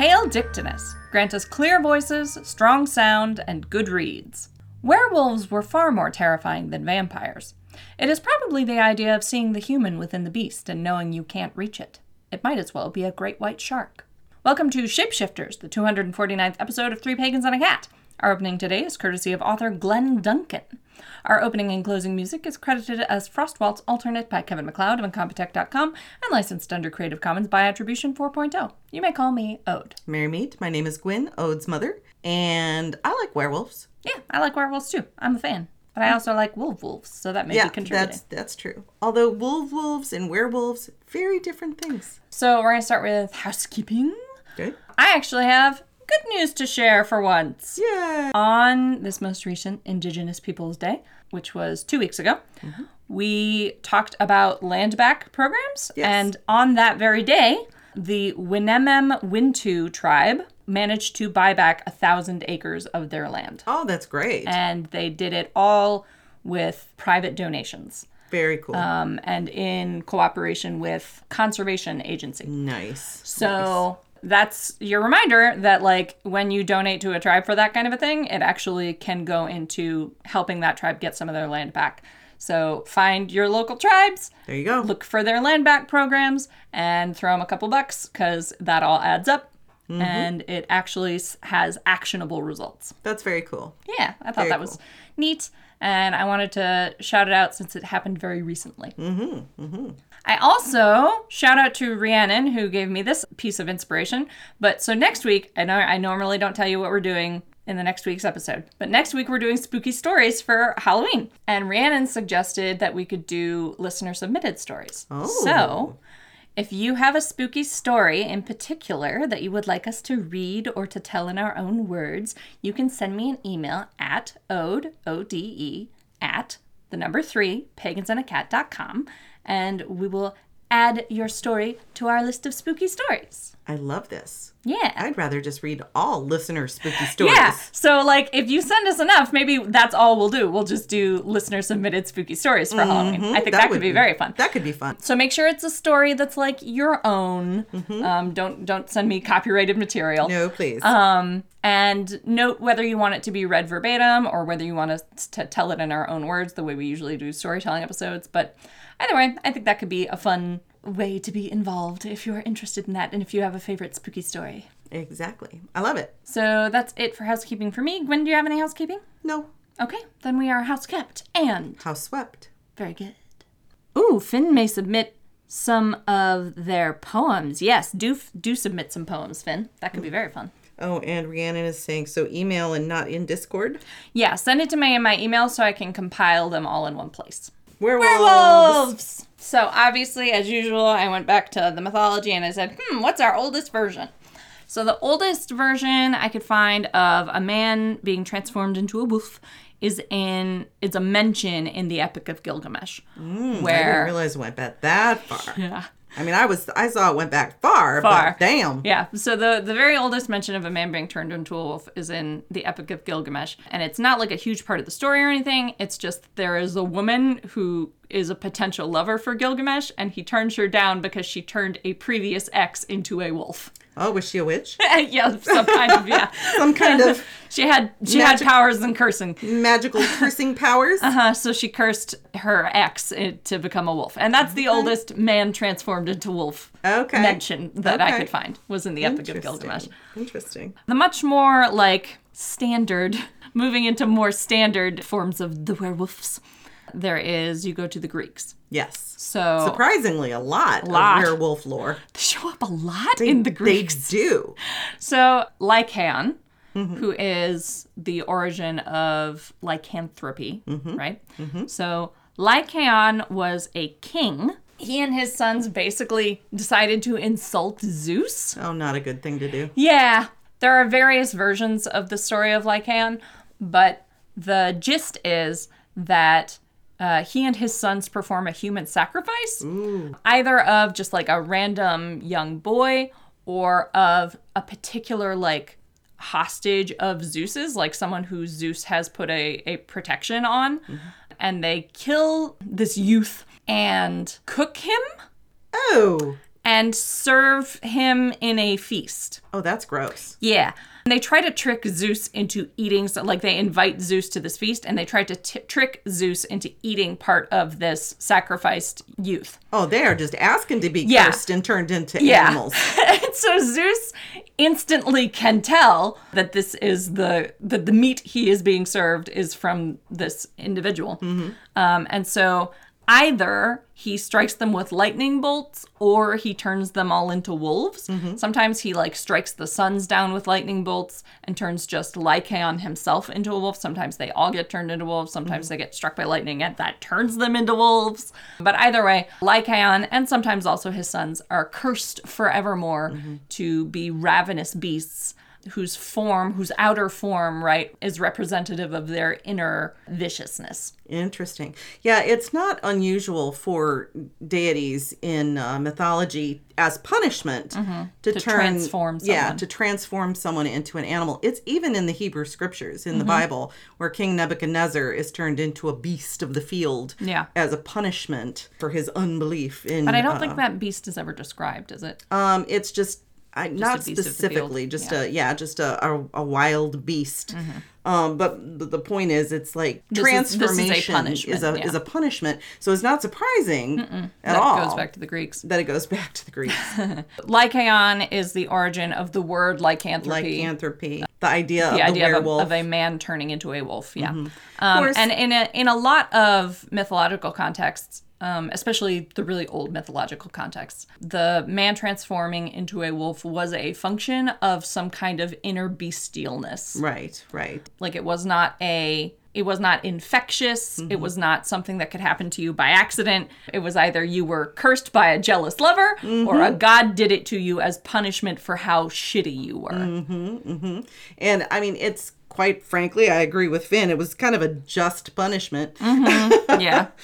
Hail Dictinus, grant us clear voices, strong sound, and good reeds. Werewolves were far more terrifying than vampires. It is probably the idea of seeing the human within the beast and knowing you can't reach it. It might as well be a great white shark. Welcome to Shapeshifters, the 249th episode of Three Pagans and a Cat. Our opening today is courtesy of author Glen Duncan. Our opening and closing music is credited as Frostwaltz Alternate by Kevin MacLeod of Incompetech.com and licensed under Creative Commons by Attribution 4.0. You may call me Ode. Merry meet. My name is Gwyn, Ode's mother, and I like werewolves. Yeah, I like werewolves too. I'm a fan. But I mm. also like wolf wolves, so that may yeah, be contributing. that's that's true. Although wolf wolves and werewolves, very different things. So we're going to start with housekeeping. Okay. I actually have good news to share for once. Yeah. On this most recent Indigenous Peoples Day, which was two weeks ago, Mm-hmm. we talked about land back programs. Yes. And on that very day, the Winnemem Wintu tribe managed to buy back a thousand acres of their land. Oh, that's great. And they did it all with private donations very cool. um, and in cooperation with conservation agency. nice. So that's your reminder that like when you donate to a tribe for that kind of a thing, it actually can go into helping that tribe get some of their land back. So find your local tribes, There you go. look for their land back programs, and throw them a couple bucks because that all adds up. And it actually has actionable results. That's very cool. Yeah, I thought Very that was neat, and I wanted to shout it out since it happened very recently. Mm-hmm, mm-hmm. I also shout out to Rhiannon who gave me this piece of inspiration. But so next week, I know I normally don't tell you what we're doing in the next week's episode, but next week we're doing spooky stories for Halloween, and Rhiannon suggested that we could do listener submitted stories. Oh. So. If you have a spooky story in particular that you would like us to read or to tell in our own words, you can send me an email at ode, O-D-E, at the number three, pagansandacat.com, and we will add your story to our list of spooky stories. I love this. Yeah. I'd rather just read all listener spooky stories. Yeah. So, like, if you send us enough, maybe that's all we'll do. We'll just do listener submitted spooky stories for Halloween. I think that, could would be very fun. That could be fun. So make sure it's a story that's like your own. Mm-hmm. Um, don't don't send me copyrighted material. No, please. Um, and note whether you want it to be read verbatim or whether you want us to tell it in our own words, the way we usually do storytelling episodes. But either way, I think that could be a fun way to be involved if you're interested in that and if you have a favorite spooky story. exactly. I love it. So that's it for housekeeping for me. Gwyn, do you have any housekeeping? No. Okay, then we are house kept and House swept. Very good. Ooh, Finn may submit some of their poems. Yes, do do submit some poems, Finn. That could be very fun. Oh, and Rhiannon is saying so email and not in Discord. Yeah, send it to me in my email so I can compile them all in one place. Werewolves. Werewolves! So obviously, as usual, I went back to the mythology and I said, hmm, what's our oldest version? So the oldest version I could find of a man being transformed into a wolf is in it's a mention in the Epic of Gilgamesh, where I didn't realize it went back that far. yeah. I mean, I was I saw it went back far, Far. but damn. Yeah, so the the very oldest mention of a man being turned into a wolf is in the Epic of Gilgamesh, and it's not like a huge part of the story or anything. It's just there is a woman who is a potential lover for Gilgamesh, and he turns her down because she turned a previous ex into a wolf. Oh, was she a witch? yeah, some kind of yeah. Some kind of She had she Magic- had powers and cursing. magical cursing powers? Uh, huh. so she cursed her ex uh, to become a wolf, and that's the oldest man transformed into wolf Okay. mention that I could find was in the Epic of Gilgamesh. Interesting. The much more like standard, moving into more standard forms of the werewolves, there is you go to the Greeks. Yes. So Surprisingly, a lot, lot. of werewolf lore. they show up a lot in the Greeks. They do. So Lycaon, Mm-hmm. who is the origin of lycanthropy, Mm-hmm. right? So Lycaon was a king. He and his sons basically decided to insult Zeus. Oh, not a good thing to do. Yeah, there are various versions of the story of Lycaon, but the gist is that uh, he and his sons perform a human sacrifice, either of just like a random young boy or of a particular like hostage of Zeus's, like someone who Zeus has put a, a protection on. And they kill this youth and cook him. Oh, and serve him in a feast. Oh, that's gross. Yeah. And they try to trick Zeus into eating, so like they invite Zeus to this feast and they try to t- trick Zeus into eating part of this sacrificed youth. Oh, they are just asking to be Yeah. cursed and turned into Yeah. animals. and so Zeus instantly can tell that this is the that the meat he is being served is from this individual. Um, and so either he strikes them with lightning bolts or he turns them all into wolves. Mm-hmm. Sometimes he like strikes the sons down with lightning bolts and turns just Lycaon himself into a wolf. Sometimes they all get turned into wolves. Sometimes mm-hmm. they get struck by lightning and that turns them into wolves. But either way, Lycaon and sometimes also his sons are cursed forevermore mm-hmm. to be ravenous beasts whose form, whose outer form, right, is representative of their inner viciousness. Interesting. Yeah, it's not unusual for deities in uh, mythology as punishment to, Mm-hmm. To turn transform Yeah, someone. to transform someone into an animal. It's even in the Hebrew scriptures in the Mm-hmm. Bible where King Nebuchadnezzar is turned into a beast of the field Yeah. as a punishment for his unbelief in But I don't uh, think that beast is ever described, is it? um it's just I, not a beast of the field. specifically, just a yeah, just a, a, a wild beast. Mm-hmm. Um, but the, the point is, it's like This is- this is a transformation punishment, is a yeah. is a punishment. So it's not surprising at all. that goes back to the Greeks. that it goes back to the Greeks, Lycaon is the origin of the word lycanthropy. lycanthropy, the idea the of the idea of a, werewolf. of a man turning into a wolf. Yeah, um, course. and in a in a lot of mythological contexts, um, especially the really old mythological contexts, the man transforming into a wolf was a function of some kind of inner bestialness. right, right, Like it was not a it was not infectious. It mm-hmm. was not something that could happen to you by accident. It was either you were cursed by a jealous lover or a mm-hmm. god did it to you as punishment for how shitty you were. Mm-hmm, and I mean it's quite frankly, I agree with Finn. It was kind of a just punishment, yeah.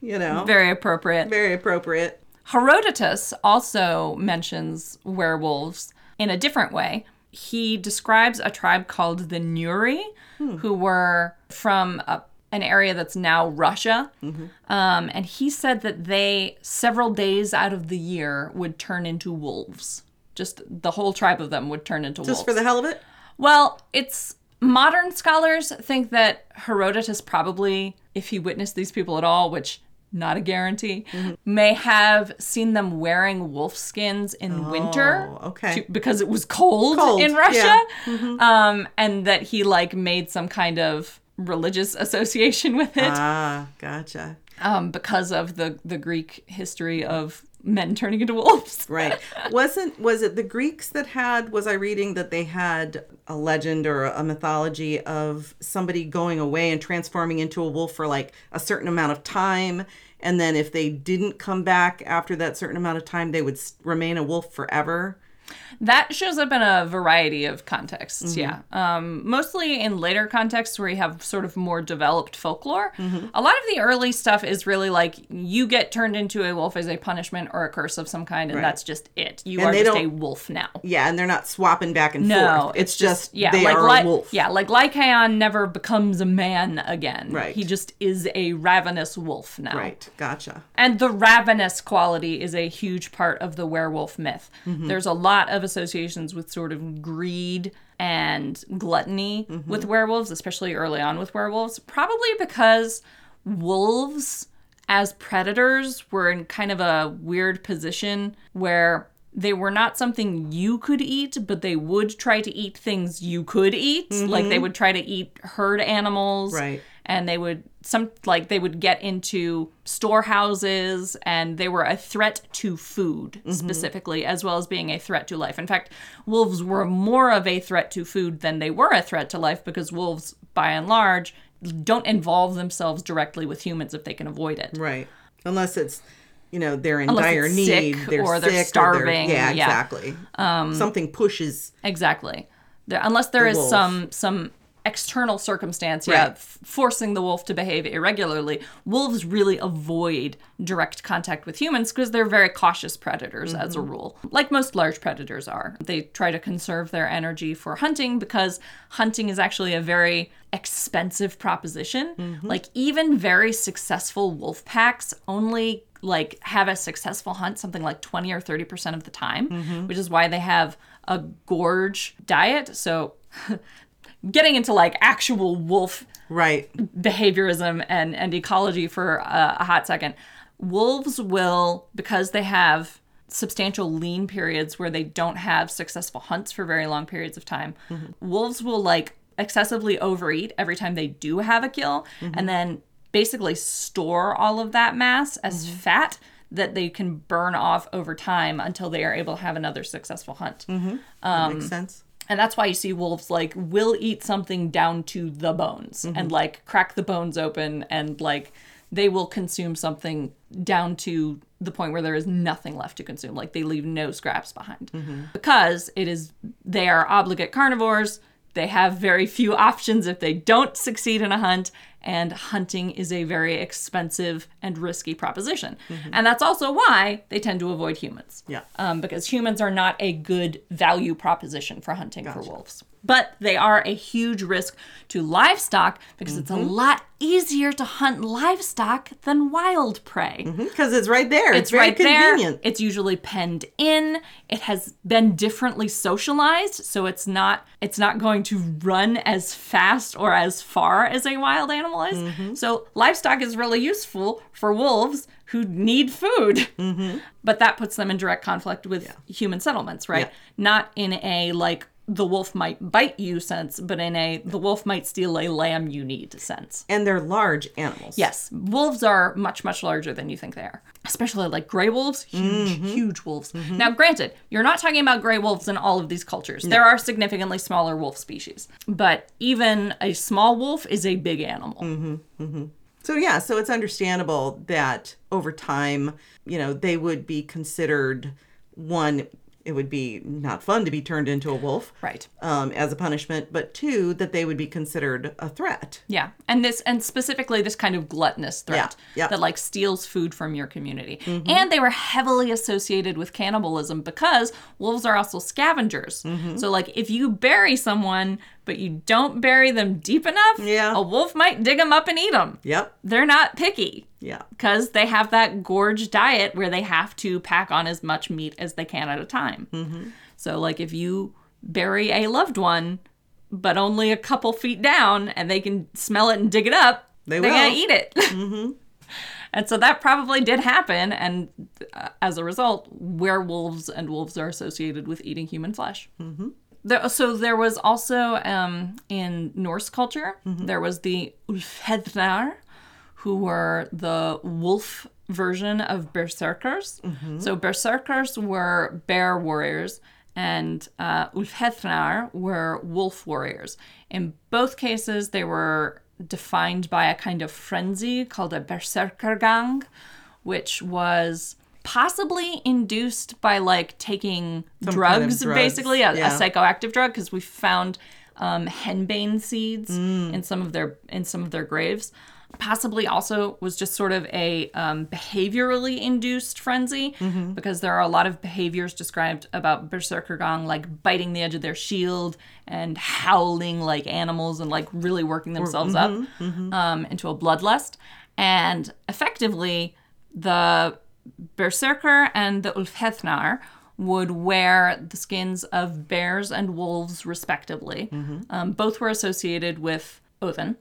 you know, Very appropriate. very appropriate. Herodotus also mentions werewolves in a different way. He describes a tribe called the Neuri, who were from a, an area that's now Russia. Um, and he said that they, several days out of the year, would turn into wolves. Just the whole tribe of them would turn into wolves. Just for the hell of it. Well, it's modern scholars think that Herodotus probably, if he witnessed these people at all, which not a guarantee, may have seen them wearing wolf skins in winter. Oh, okay. to- because it was cold, Cold, in Russia. yeah. Um, and that he like made some kind of religious association with it Ah, gotcha. um, because of the, the Greek history of men turning into wolves. Right. Wasn't was it the Greeks that had was I reading that they had a legend or a mythology of somebody going away and transforming into a wolf for like a certain amount of time and then if they didn't come back after that certain amount of time they would remain a wolf forever. That shows up in a variety of contexts, Mm-hmm. yeah. Um, mostly in later contexts where you have sort of more developed folklore. Mm-hmm. A lot of the early stuff is really like you get turned into a wolf as a punishment or a curse of some kind, and that's just it. You And are just a wolf now. Yeah, and they're not swapping back and No, forth. It's, just, yeah, they like are Ly- a wolf. Yeah, like Lycaon never becomes a man again. Right. He just is a ravenous wolf now. Right. Gotcha. And the ravenous quality is a huge part of the werewolf myth. Mm-hmm. There's a lot of associations with sort of greed and gluttony Mm-hmm. with werewolves, especially early on with werewolves, probably because wolves as predators were in kind of a weird position where they were not something you could eat, but they would try to eat things you could eat. Like they would try to eat herd animals Mm-hmm. Right. And they would some like they would get into storehouses and they were a threat to food mm-hmm. specifically as well as being a threat to life in fact wolves were more of a threat to food than they were a threat to life because wolves by and large don't involve themselves directly with humans if they can avoid it Right. Unless it's you know, they're in Unless dire need, sick they're or they're starving, yeah, yeah. exactly. Um, Something pushes exactly there, unless there The is wolf. some some external circumstance yeah Right. f- forcing the wolf to behave irregularly wolves really avoid direct contact with humans because they're very cautious predators as Mm-hmm. a rule like most large predators are they try to conserve their energy for hunting because hunting is actually a very expensive proposition Mm-hmm. like even very successful wolf packs only like have a successful hunt something like 20 or 30% of the time, which is why they have a gorge diet. So getting into like actual wolf Right. behaviorism and, and ecology for a, a hot second. Wolves will, because they have substantial lean periods where they don't have successful hunts for very long periods of time, mm-hmm. wolves will like excessively overeat every time they do have a kill mm-hmm. and then basically store all of that mass as mm-hmm. fat that they can burn off over time until they are able to have another successful hunt. That Um, makes sense. And that's why you see wolves like will eat something down to the bones and like crack the bones open and like they will consume something down to the point where there is nothing left to consume. Like they leave no scraps behind. mm-hmm. Because it is they are obligate carnivores. They have very few options if they don't succeed in a hunt, and hunting is a very expensive and risky proposition. Mm-hmm. And that's also why they tend to avoid humans Yeah. um, because humans are not a good value proposition for hunting for wolves. But they are a huge risk to livestock because it's a mm-hmm. lot easier to hunt livestock than wild prey. Mm-hmm. Because it's right there. It's, It's very right convenient. there. It's usually penned in. It has been differently socialized, so it's not it's not going to run as fast or as far as a wild animal is. Mm-hmm. So livestock is really useful for wolves who need food. Mm-hmm. But that puts them in direct conflict with human settlements, right? Yeah. Not in a like the wolf might bite you sense, but in a the wolf might steal a lamb you need sense. And they're large animals. Yes, wolves are much, much larger than you think they are. Especially like gray wolves, huge, Mm-hmm. huge wolves. Now, granted, you're not talking about gray wolves in all of these cultures. There are significantly smaller wolf species, but even a small wolf is a big animal. Mm-hmm. So yeah, so it's understandable that over time, you know, they would be considered one. It would be not fun to be turned into a wolf, Right. um, as a punishment, but two, that they would be considered a threat. Yeah, and this and specifically this kind of gluttonous threat Yeah, Mm-hmm. yeah. that like steals food from your community. And they were heavily associated with cannibalism because wolves are also scavengers. Mm-hmm. So like if you bury someone but you don't bury them deep enough, Yeah. a wolf might dig them up and eat them. Yep. They're not picky Yeah. because they have that gorge diet where they have to pack on as much meat as they can at a time. Mm-hmm. So, like, if you bury a loved one, but only a couple feet down, and they can smell it and dig it up, They are gonna eat it. and so that probably did happen, and uh, as a result, werewolves and wolves are associated with eating human flesh. There, so there was also um, in Norse culture there was the Ulfhednar, who were the wolf version of berserkers. So berserkers were bear warriors, and uh, Ulfhednar were wolf warriors. In both cases, they were defined by a kind of frenzy called a berserkergang, which was possibly induced by like taking kind of drugs, drugs, basically a, a psychoactive drug because we found um, henbane seeds Mm. in some of their in some of their graves possibly also was just sort of a um, behaviorally induced frenzy Mm-hmm. because there are a lot of behaviors described about berserkergang like biting the edge of their shield and howling like animals and like really working themselves up mm-hmm, um, into a bloodlust. And effectively the berserker and the ulfhethnar would wear the skins of bears and wolves respectively. Um, both were associated with odin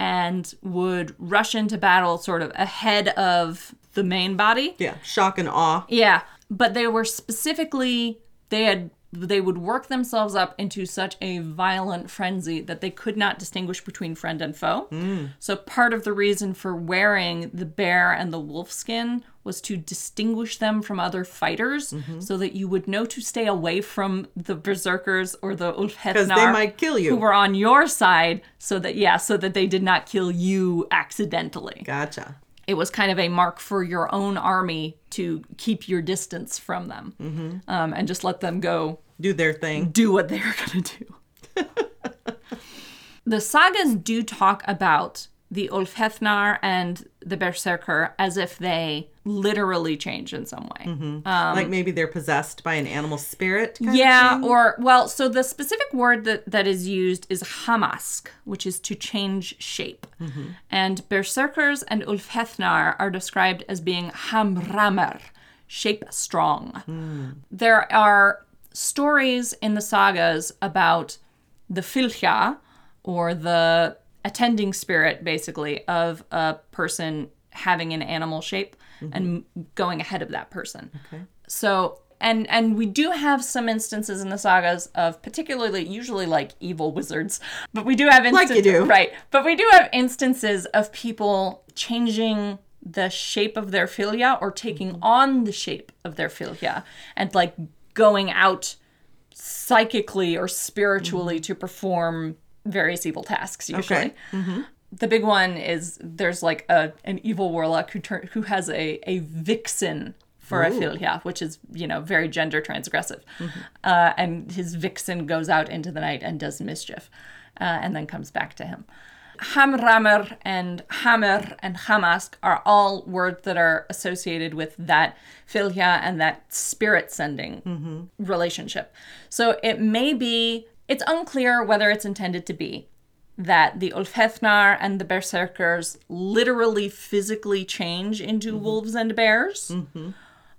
and would rush into battle sort of ahead of the main body Yeah. Shock and awe. yeah, but they were specifically they had they would work themselves up into such a violent frenzy that they could not distinguish between friend and foe. Hmm. So part of the reason for wearing the bear and the wolf skin was to distinguish them from other fighters so that you would know to stay away from the berserkers or the Because Ulfhethnar they might kill you. who were on your side so that yeah, so that they did not kill you accidentally Gotcha. it was kind of a mark for your own army to keep your distance from them Mm-hmm. um, and just let them go Do their thing. do what they're going to do. the sagas do talk about the Ulfhethnar and the Berserker as if they literally change in some way. Mm-hmm. Um, like maybe they're possessed by an animal spirit. kind of Yeah, or well, so the specific word that, that is used is hamask, which is to change shape. Mm-hmm. And berserkers and Ulfhethnar are described as being hamramer, shape strong. Hmm. There are stories in the sagas about the fylgja, or the attending spirit, basically, of a person having an animal shape and going ahead of that person. Okay. So and and we do have some instances in the sagas of particularly usually like evil wizards, but we do have instances Like you do. right. But we do have instances of people changing the shape of their fylgja or taking Mm-hmm. on the shape of their fylgja and like going out psychically or spiritually Mm-hmm. to perform various evil tasks usually Okay. the big one is there's like a an evil warlock who turn who has a a vixen for a fylgja, which is you know very gender transgressive, uh, and his vixen goes out into the night and does mischief, uh, and then comes back to him. Hamramer and Hammer and Hamask are all words that are associated with that fylgja and that spirit sending relationship. So it may be, it's unclear whether it's intended to be that the Ulfhethnar and the Berserkers literally physically change into wolves and bears,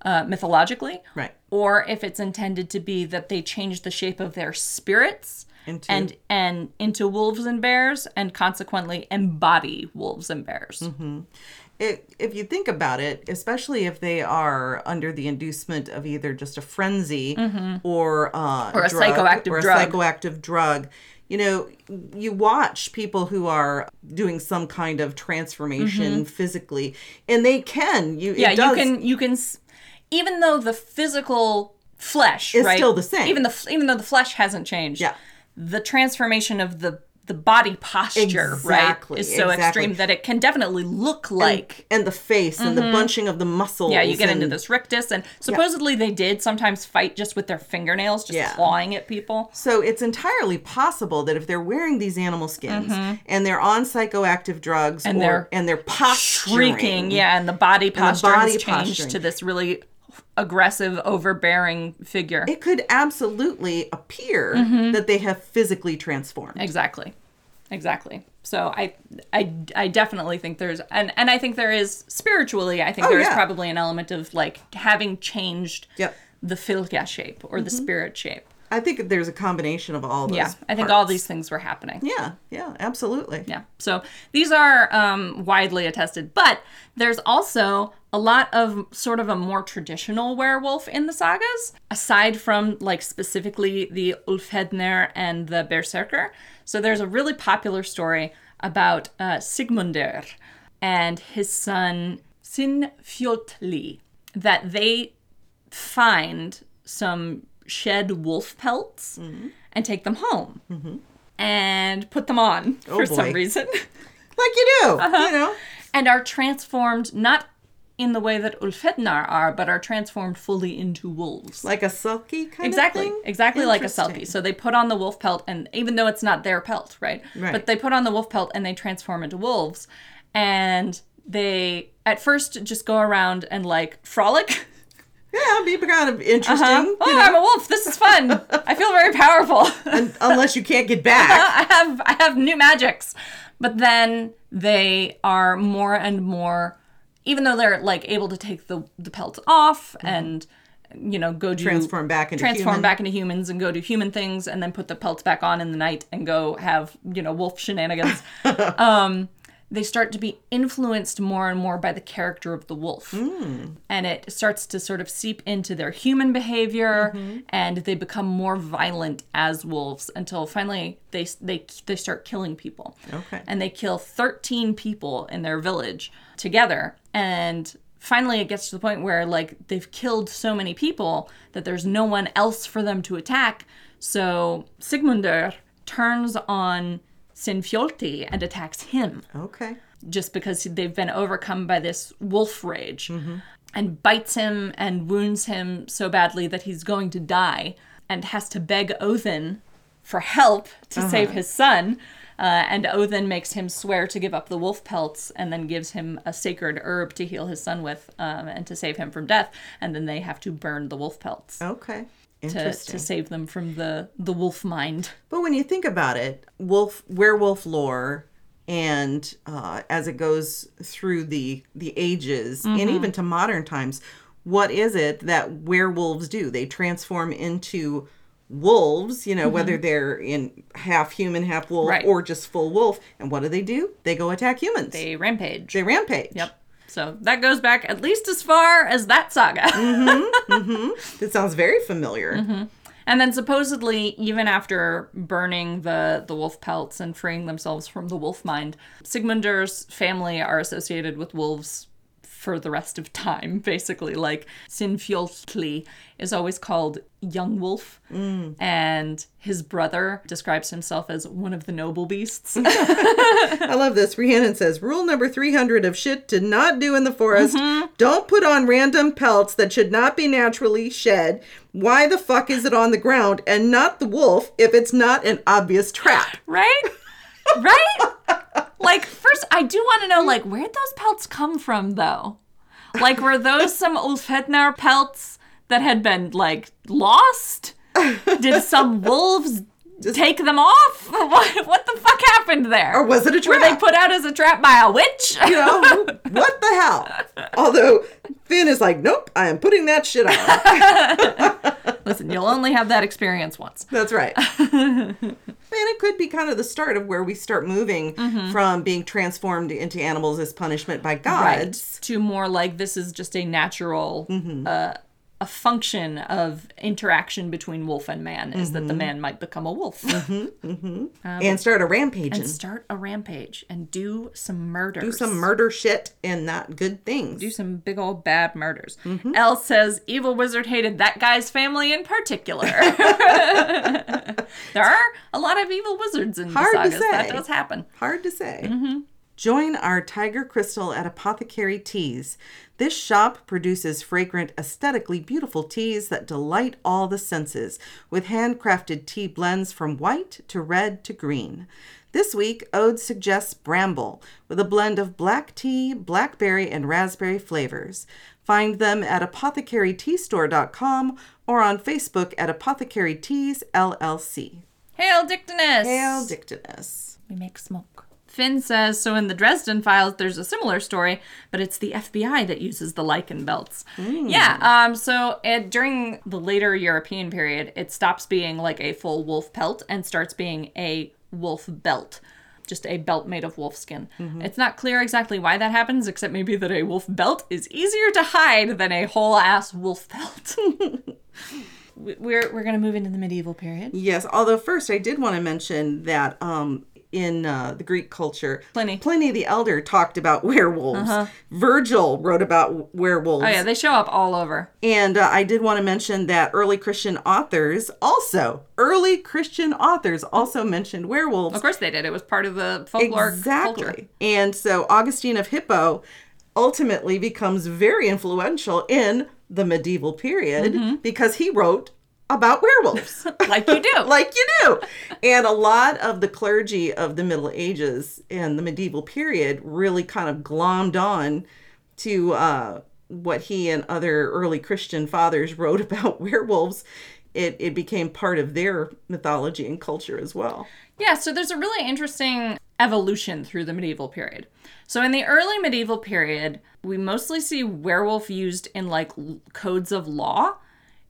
uh, mythologically, Right. or if it's intended to be that they change the shape of their spirits Into- and and into wolves and bears, and consequently embody wolves and bears. Mm-hmm. It, if you think about it, especially if they are under the inducement of either just a frenzy or uh, Mm-hmm. Or a drug, psychoactive or a drug. psychoactive drug, you know, you watch people who are doing some kind of transformation physically, and they can. You, it Mm-hmm. Yeah, you can you can s- even though the physical flesh Is right, still the same. Even the even though the flesh hasn't changed. Yeah. The transformation of the the body posture, Exactly, right, is so exactly. extreme that it can definitely look like and the face and the bunching of the muscles. Mm-hmm. yeah, you get into this rictus, and supposedly they did sometimes fight just with their fingernails, just Yeah. clawing at people. So it's entirely possible that if they're wearing these animal skins and they're on psychoactive drugs Mm-hmm. And or, they're and they're posturing, Shrieking, yeah, and the body posture body has changed posturing. to this really aggressive, overbearing figure. it could absolutely appear Mm-hmm. that they have physically transformed. Exactly. Exactly. So I I I definitely think there's and and I think there is spiritually I think Oh, there is yeah. probably an element of like having changed Yep. the fylgja shape or the spirit shape. I think there's a combination of all those. Yeah. I think all these things were happening. Yeah, yeah, absolutely. Yeah. So these are um, widely attested, but there's also a lot of sort of a more traditional werewolf in the sagas, aside from like specifically the Ulfhednar and the Berserker. So there's a really popular story about uh, Sigmundur and his son Sinfjotli that they find some shed wolf pelts and take them home and put them on for some reason Like you do, Uh-huh. you know. and are transformed not in the way that Ulfhednar are, but are transformed fully into wolves. Like a selkie kind Exactly, of thing. exactly like a selkie. So they put on the wolf pelt, and even though it's not their pelt, right? Right. But they put on the wolf pelt and they transform into wolves, and they at first just go around and like frolic. Yeah, it'd be kind of interesting. Huh? Oh, you know, I'm a wolf. This is fun. I feel very powerful. unless you can't get back. I have I have new magics. But then they are more and more even though they're like able to take the the pelts off and you know go do Transform back into transform human. back into humans and go do human things and then put the pelts back on in the night and go have you know wolf shenanigans um they start to be influenced more and more by the character of the wolf. Hmm. And it starts to sort of seep into their human behavior mm-hmm. and they become more violent as wolves until finally they they they start killing people. Okay. and they kill 13 people in their village together. And finally it gets to the point where like they've killed so many people that there's no one else for them to attack. So sigmundur turns on sinfjotli and attacks him Okay. just because they've been overcome by this wolf rage and bites him and wounds him so badly that he's going to die and has to beg Othin for help to save his son. Uh, and Odin makes him swear to give up the wolf pelts and then gives him a sacred herb to heal his son with um, and to save him from death. And then they have to burn the wolf pelts Okay. To, to save them from the, the wolf mind. But when you think about it, wolf werewolf lore and uh, as it goes through the the ages and even to modern times, what is it that werewolves do? They transform into wolves, you know, whether they're in half human, half wolf, Right. or just full wolf. And what do they do? They go attack humans. They rampage. they rampage. Yep. So that goes back at least as far as that saga. Mm-hmm, mm-hmm. It sounds very familiar. Mm-hmm. And then supposedly, even after burning the, the wolf pelts and freeing themselves from the wolf mind, Sigmundur's family are associated with wolves for the rest of time, basically. Like Sinfjotli is always called young wolf, mm. and his brother describes himself as one of the noble beasts. I love this. Rhiannon says, Rule number 300 of shit to not do in the forest. Mm-hmm. Don't put on random pelts that should not be naturally shed. Why the fuck is it on the ground and not the wolf if it's not an obvious trap? right? Right? like, first, I do want to know, like, where'd those pelts come from, though? Like, were those some Ulfhednar pelts that had been, like, lost? Did some wolves take them off? What, what the fuck happened there? Or was it a trap? Were they put out as a trap by a witch? you know, what the hell? Although Finn is like, nope, I am putting that shit on. Listen, you'll only have that experience once. That's right. and it could be kind of the start of where we start moving from being transformed into animals as punishment by gods. to more like this is just a natural uh, a function of interaction between wolf and man is that the mm-hmm. man might become a wolf. Mm-hmm, mm-hmm. Um, and start a rampage and start a rampage and do some murders. do some murder shit and not good things. do some big old bad murders. Elle says evil wizard hated that guy's family in particular. There are a lot of evil wizards in Hard the sagas. That does happen. Hard to say. Join our Tiger Crystal at Apothecary Teas. This shop produces fragrant, aesthetically beautiful teas that delight all the senses, with handcrafted tea blends from white to red to green. This week, Ode suggests Bramble, with a blend of black tea, blackberry, and raspberry flavors. Find them at apothecaryteastore.com or on Facebook at Apothecary Teas LLC. hail dictinus Hail Dictinus. We make smoke. Finn says so in the Dresden files there's a similar story, but it's the FBI that uses the lichen belts. Yeah, um so it, during the later European period, it stops being like a full wolf pelt and starts being a wolf belt. Just a belt made of wolf skin. It's not clear exactly why that happens, except maybe that a wolf belt is easier to hide than a whole ass wolf pelt. We- we're we're gonna move into the medieval period. Yes, although first I did want to mention that um in uh, the Greek culture, Pliny. Pliny the Elder talked about werewolves. Virgil wrote about werewolves. Oh yeah, they show up all over. And uh, I did want to mention that early Christian authors also, early Christian authors also mentioned werewolves. Of course they did. It was part of the folklore exactly. culture. And so Augustine of Hippo ultimately becomes very influential in the medieval period Mm-hmm. because he wrote about werewolves. Like you do. like you do. And a lot of the clergy of the Middle Ages and the medieval period really kind of glommed on to uh, what he and other early Christian fathers wrote about werewolves. It, it became part of their mythology and culture as well. Yeah, so there's a really interesting evolution through the medieval period. So in the early medieval period, we mostly see werewolf used in like codes of law.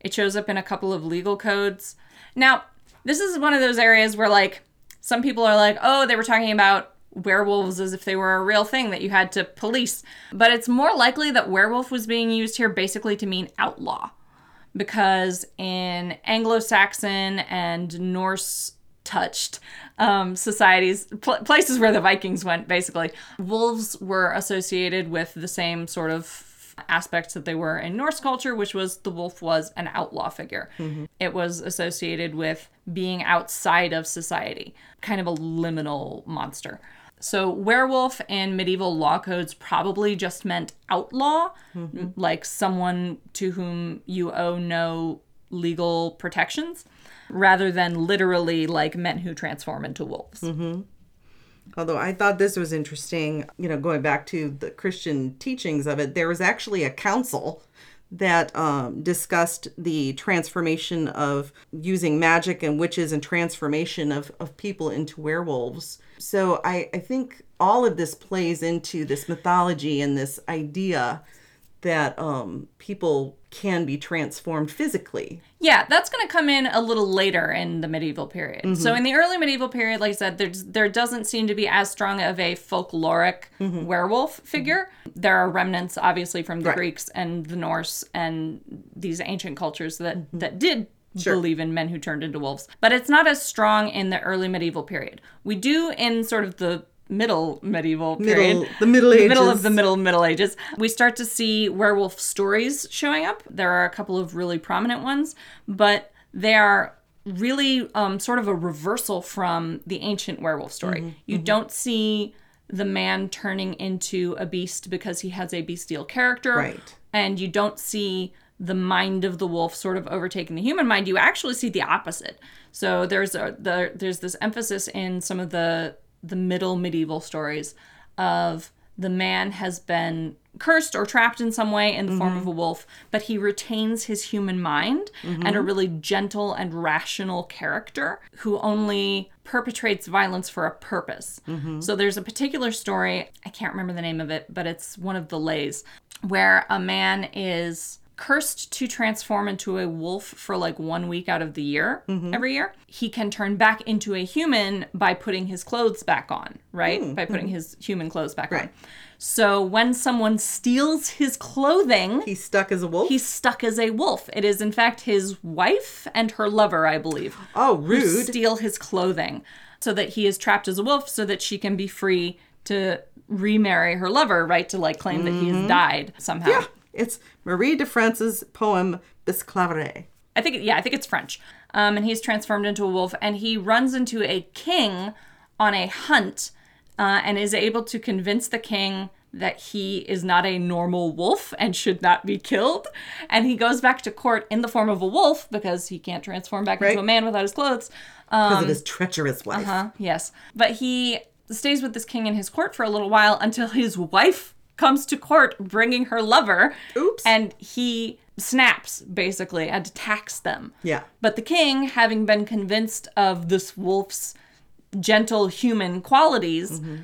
It shows up in a couple of legal codes. Now, this is one of those areas where like some people are like, "Oh, they were talking about werewolves as if they were a real thing that you had to police." But it's more likely that werewolf was being used here basically to mean outlaw because in Anglo-Saxon and Norse touched um, societies, pl- places where the Vikings went, basically, wolves were associated with the same sort of aspects that they were in Norse culture, which was the wolf was an outlaw figure. Mm-hmm. It was associated with being outside of society, kind of a liminal monster. So, werewolf in medieval law codes probably just meant outlaw, mm-hmm. like someone to whom you owe no legal protections, rather than literally like men who transform into wolves. Mm-hmm. Although I thought this was interesting, you know, going back to the Christian teachings of it, there was actually a council that um, discussed the transformation of using magic and witches and transformation of, of people into werewolves. So I, I think all of this plays into this mythology and this idea that um, people can be transformed physically. Yeah, that's going to come in a little later in the medieval period. So mm-hmm. in the early medieval period, like I said, there's there doesn't seem to be as strong of a folkloric mm-hmm. werewolf mm-hmm. figure. There are remnants, obviously, from the Right. Greeks and the Norse and these ancient cultures that that did. Believe in men who turned into wolves, but it's not as strong in the early medieval period. We do in sort of the middle medieval period, Middle, the Middle Ages. middle of the middle middle ages. We start to see werewolf stories showing up. There are a couple of really prominent ones but they are really um, sort of a reversal from the ancient werewolf story. Mm-hmm, you don't see the man turning into a beast because he has a bestial character Right. and you don't see the mind of the wolf sort of overtaking the human mind. You actually see the opposite. So there's a the, there's this emphasis in some of the the middle medieval stories of the man has been cursed or trapped in some way in the form of mm-hmm. a wolf but he retains his human mind and a mm-hmm. really gentle and rational character who only perpetrates violence for a purpose. Mm-hmm. So there's a particular story i can't remember the name of it but it's one of the lays where a man is cursed to transform into a wolf for like one week out of the year mm-hmm. every year he can turn back into a human by putting his clothes back on right? Hmm, by putting hmm. his human clothes back on. Right. so when someone steals his clothing He's stuck as a wolf. he's stuck as a wolf. It is in fact his wife and her lover i believe oh, rude. steal his clothing so that he is trapped as a wolf so that she can be free to remarry her lover right? To like claim that he has mm-hmm. died somehow. Yeah, it's Marie de France's poem Bisclaveret. I think, yeah, I think it's French. Um, and he's transformed into a wolf, and he runs into a king on a hunt, uh, and is able to convince the king that he is not a normal wolf and should not be killed. And he goes back to court in the form of a wolf because he can't transform back into a man without his clothes. Because of his treacherous wife. Uh-huh, Yes. But he stays with this king in his court for a little while until his wife comes to court bringing her lover. Oops. And he snaps, basically, and attacks them. Yeah. But the king, having been convinced of this wolf's gentle human qualities, Mm-hmm.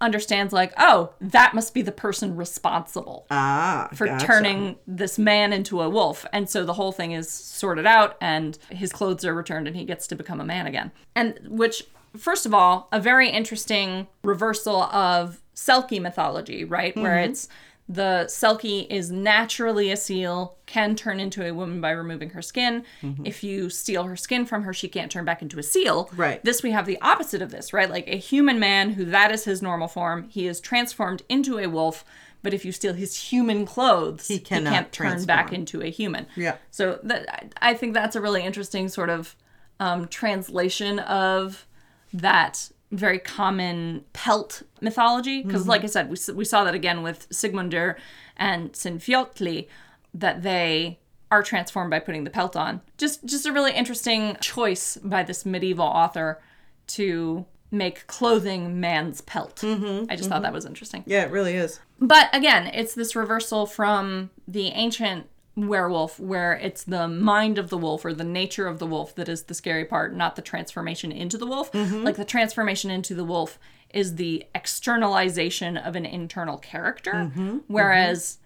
understands, like, oh, that must be the person responsible Ah, for gotcha. turning this man into a wolf. And so the whole thing is sorted out and his clothes are returned and he gets to become a man again. And which, first of all, a very interesting reversal of Selkie mythology, right? Where Mm-hmm. it's the Selkie is naturally a seal, can turn into a woman by removing her skin. If you steal her skin from her, she can't turn back into a seal. Right. This we have the opposite of this, right? Like a human man who that is his normal form, he is transformed into a wolf. But if you steal his human clothes, he, cannot can't turn back into a human. Yeah. So that I I think that's a really interesting sort of um, translation of that very common pelt mythology. Because, mm-hmm. like I said, we, we saw that again with Sigmundur and Sinfjotli, that they are transformed by putting the pelt on. Just just a really interesting choice by this medieval author to make clothing man's pelt. Mm-hmm. I just thought mm-hmm. that was interesting. Yeah, it really is. But again, it's this reversal from the ancient werewolf where it's the mind of the wolf or the nature of the wolf that is the scary part, not the transformation into the wolf. Mm-hmm. Like the transformation into the wolf is the externalization of an internal character. Mm-hmm. Whereas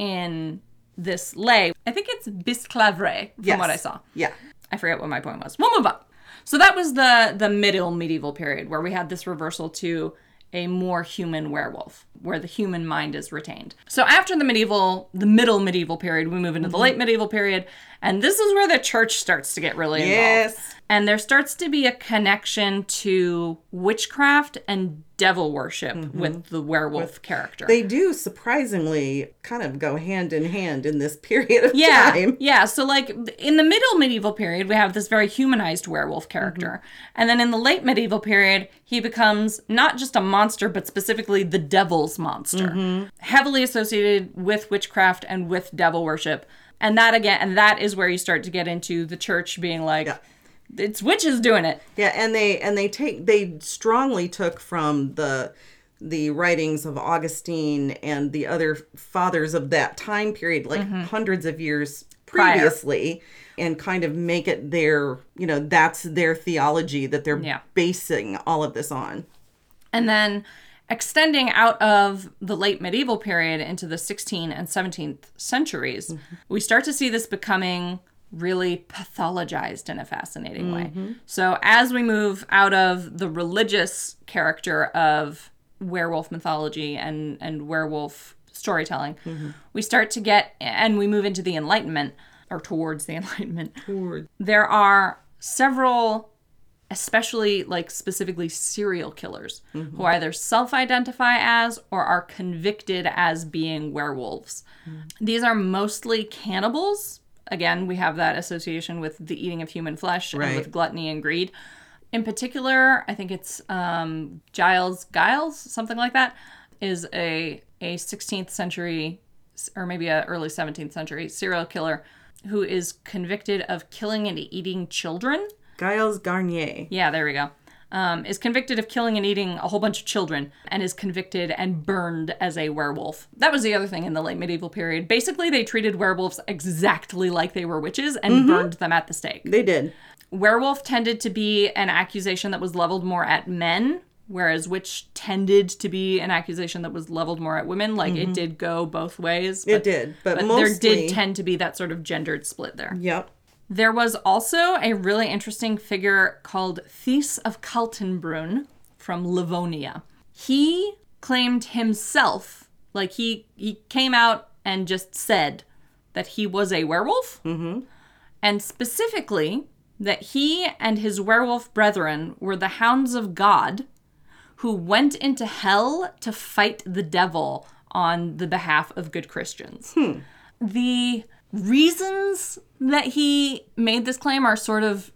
mm-hmm. in this lay, I think it's Bisclavre from Yes. what I saw. Yeah. I forget what my point was. We'll move on. So that was the the middle medieval period where we had this reversal to a more human werewolf, where the human mind is retained. So after the medieval, the middle medieval period, we move into the mm-hmm. late medieval period, and this is where the church starts to get really involved. Yes. And there starts to be a connection to witchcraft and devil worship mm-hmm. with the werewolf character. They do surprisingly kind of go hand in hand in this period of yeah, time. Yeah, so like in the middle medieval period, we have this very humanized werewolf character. Mm-hmm. And then in the late medieval period, he becomes not just a monster, but specifically the devil's monster, mm-hmm. heavily associated with witchcraft and with devil worship. And that again, and that is where you start to get into the church being like, Yeah. it's witches doing it. Yeah, and they and they take they strongly took from the the writings of Augustine and the other fathers of that time period, like mm-hmm. hundreds of years Prior. previously, and kind of make it their, you know, that's their theology that they're Yeah. basing all of this on. And then extending out of the late medieval period into the 16th and 17th centuries, mm-hmm. we start to see this becoming really pathologized in a fascinating way. Mm-hmm. So as we move out of the religious character of werewolf mythology and and werewolf storytelling, mm-hmm. we start to get and we move into the enlightenment or towards the enlightenment. Towards. There are several especially like specifically serial killers who either self-identify as or are convicted as being werewolves. These are mostly cannibals. Again we have that association with the eating of human flesh and with gluttony and greed. In particular i think it's um, giles giles something like that is a a 16th century or maybe a early 17th century serial killer who is convicted of killing and eating children. Gilles Garnier. Yeah, there we go. Um, is convicted of killing and eating a whole bunch of children and is convicted and burned as a werewolf. That was the other thing in the late medieval period. Basically, they treated werewolves exactly like they were witches and burned them at the stake. They did. Werewolf tended to be an accusation that was leveled more at men, whereas witch tended to be an accusation that was leveled more at women. Like it did go both ways. It did. But, But mostly there did tend to be that sort of gendered split there. Yep. There was also a really interesting figure called Thies of Kaltenbrunn from Livonia. He claimed himself, like he he came out and just said that he was a werewolf, mm-hmm. and specifically that he and his werewolf brethren were the hounds of God who went into hell to fight the devil on the behalf of good Christians. Hmm. The reasons that he made this claim are sort of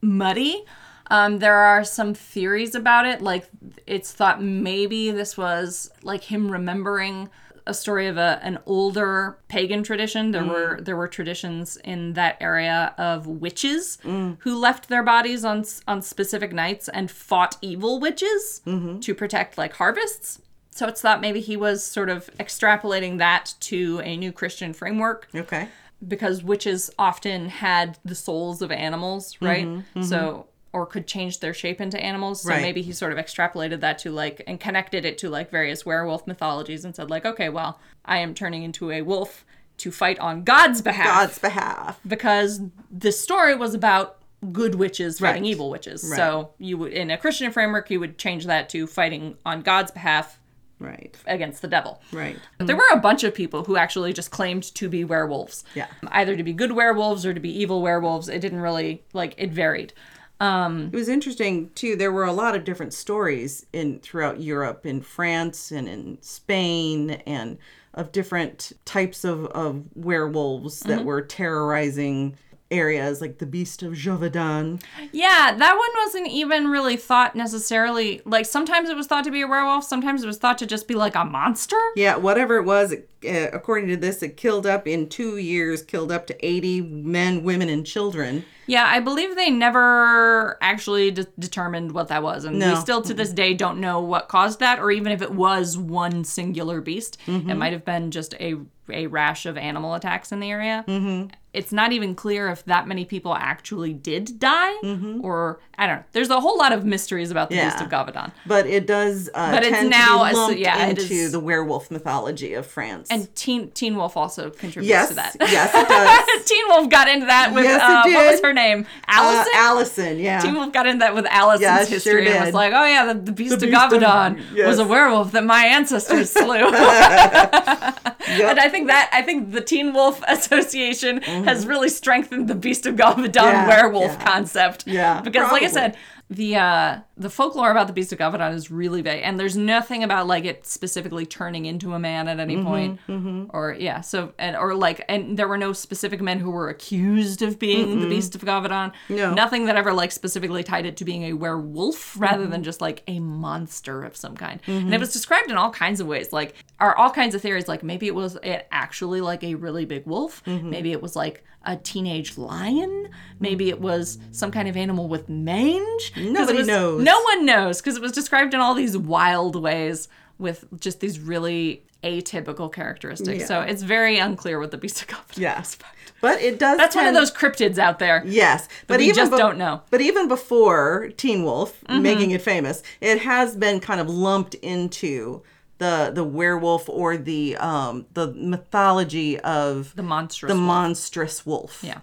muddy. Um, there are some theories about it. Like, it's thought maybe this was like him remembering a story of a, an older pagan tradition. There mm. were there were traditions in that area of witches mm. who left their bodies on on specific nights and fought evil witches mm-hmm. to protect like harvests. So it's thought maybe he was sort of extrapolating that to a new Christian framework Okay. because witches often had the souls of animals, mm-hmm, right? Mm-hmm. So or could change their shape into animals. So Right. maybe he sort of extrapolated that to like and connected it to like various werewolf mythologies and said like, okay, well, I am turning into a wolf to fight on God's behalf God's behalf. because this story was about good witches fighting Right. evil witches. So you would in a Christian framework you would change that to fighting on God's behalf Right. against the devil. Right. But there were a bunch of people who actually just claimed to be werewolves. Yeah. Either to be good werewolves or to be evil werewolves. It didn't really, like, it varied. um, It was interesting too. There were a lot of different stories in throughout Europe, in France and in Spain, and of different types of, of werewolves that were terrorizing areas, like the Beast of Gévaudan. Yeah, that one wasn't even really thought necessarily. Like, sometimes it was thought to be a werewolf, sometimes it was thought to just be like a monster. Yeah, whatever it was, it, uh, according to this, it killed up in two years, killed up to eighty men, women, and children. Yeah, I believe they never actually de- determined what that was. And we still to this day don't know what caused that, or even if it was one singular beast. It might have been just a, a rash of animal attacks in the area. Mm-hmm. It's not even clear if that many people actually did die, or I don't know. There's a whole lot of mysteries about the Beast of Gévaudan. But it does uh, But it's now to a- be lumped yeah, into is- the werewolf mythology of France. And Teen Teen Wolf also contributes yes, to that. yes, it does. Teen Wolf got into that with Yes, uh, what was her name? uh, Allison. Allison, yeah. Teen Wolf got into that with Allison's Yeah, it sure history and was like, "Oh yeah, the, the Beast The of Beast of- Gévaudan yes. was a werewolf that my ancestors slew." And I think that I think the Teen Wolf Association has really strengthened the Beast of Gévaudan Mm-hmm. Yeah, werewolf yeah. concept. Yeah, because like I said, the uh the folklore about the beast of Gévaudan is really vague and there's nothing about like it specifically turning into a man at any mm-hmm, point mm-hmm. or yeah so and or like and there were no specific men who were accused of being the beast of Gévaudan No. nothing that ever like specifically tied it to being a werewolf rather mm-hmm. than just like a monster of some kind. And it was described in all kinds of ways like are all kinds of theories like maybe it was it actually like a really big wolf. Maybe it was like a teenage lion. Maybe it was some kind of animal with mange. Nobody was- knows. no one knows because it was described in all these wild ways with just these really atypical characteristics. So it's very unclear what the beast of Gévaudan Yeah. is. But it does. That's one of those cryptids out there. Yes, but we even just be- don't know. Mm-hmm. But even before Teen Wolf making it famous, it has been kind of lumped into the the werewolf or the um the mythology of The monstrous. the wolf. monstrous wolf. Yeah.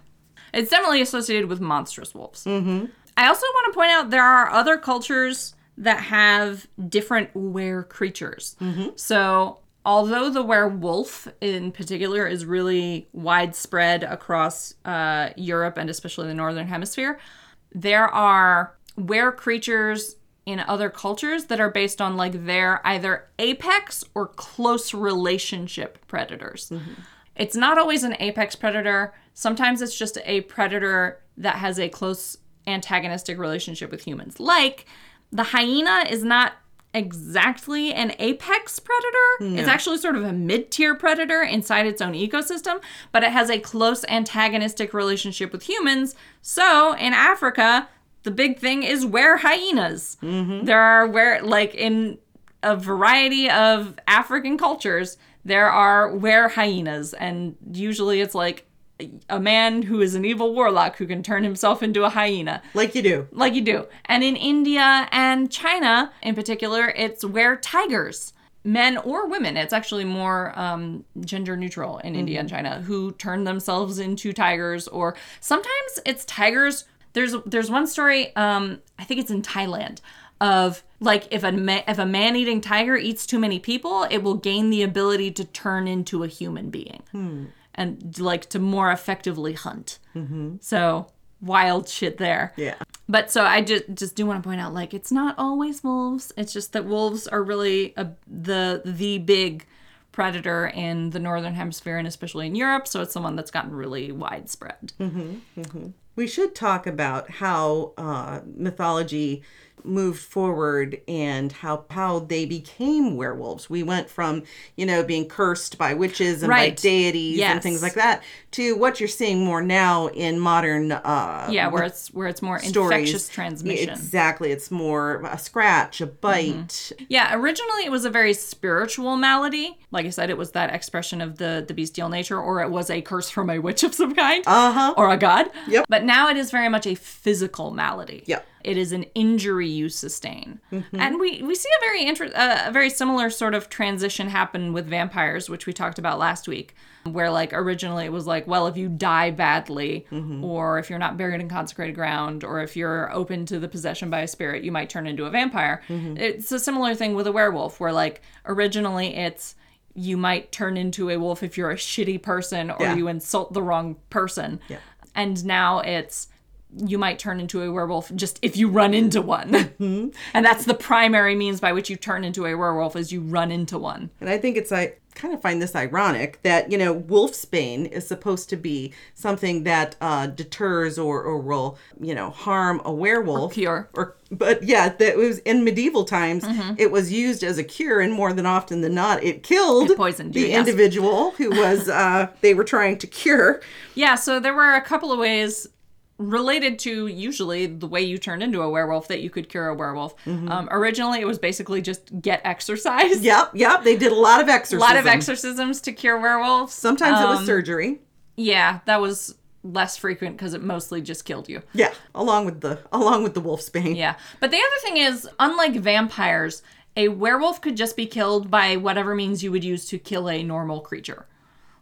It's definitely associated with monstrous wolves. Mm-hmm. I also want to point out there are other cultures that have different were creatures. So, although the werewolf in particular is really widespread across uh, Europe and especially the Northern Hemisphere, there are were creatures in other cultures that are based on like their either apex or close relationship predators. It's not always an apex predator. Sometimes it's just a predator that has a close antagonistic relationship with humans. Like the hyena is not exactly an apex predator. It's actually sort of a mid-tier predator inside its own ecosystem, but it has a close antagonistic relationship with humans. So, in Africa, the big thing is were hyenas. Mm-hmm. There are where like in a variety of African cultures, there are were hyenas, and usually it's like a man who is an evil warlock who can turn himself into a hyena, Like you do. like you do. And in India and China, in particular, it's where tigers. Men or women, it's actually more um, gender neutral in India and China, who turn themselves into tigers, or sometimes it's tigers. There's there's one story, um, I think it's in Thailand, of like if a ma- if a man eating tiger eats too many people, it will gain the ability to turn into a human being, and like to more effectively hunt. Mm-hmm. So wild shit there. Yeah. But so I just just do want to point out, like, it's not always wolves. It's just that wolves are really a, the the big predator in the northern hemisphere and especially in Europe. So it's the one that's gotten really widespread. Mm-hmm. Mm-hmm. We should talk about how uh, mythology moved forward and how how they became werewolves. We went from you know being cursed by witches and Right. by deities and things like that to what you're seeing more now in modern uh, Yeah, where it's where it's more stories. infectious transmission. Exactly, it's more a scratch, a bite. Mm-hmm. Yeah, originally it was a very spiritual malady. Like I said, it was that expression of the the bestial nature, or it was a curse from a witch of some kind, Uh huh. or a god. Yep. But now it is very much a physical malady. Yep. It is an injury you sustain, Mm-hmm. and we we see a very inter- uh, a very similar sort of transition happen with vampires, which we talked about last week, where like originally it was like, well, if you die badly, Mm-hmm. or if you're not buried in consecrated ground, or if you're open to the possession by a spirit, you might turn into a vampire. Mm-hmm. It's a similar thing with a werewolf, where like originally it's you might turn into a wolf if you're a shitty person or Yeah. you insult the wrong person. Yeah. And now it's you might turn into a werewolf just if you run into one. Mm-hmm. and that's the primary means by which you turn into a werewolf is you run into one. And I think it's I kind of find this ironic that you know wolfsbane is supposed to be something that uh, deters or or will you know harm a werewolf cure. or but yeah that was in medieval times Mm-hmm. it was used as a cure and more than often than not it killed It poisoned you, the yes. individual who was uh, they were trying to cure Yeah, so there were a couple of ways related to usually the way you turned into a werewolf that you could cure a werewolf. Mm-hmm. Um, originally, it was basically just get exercise. yep yep they did a lot of A lot of exorcisms to cure werewolves. sometimes it was Um, surgery Yeah, that was less frequent because it mostly just killed you. yeah along with the along with the wolfsbane Yeah. But the other thing is, unlike vampires, a werewolf could just be killed by whatever means you would use to kill a normal creature.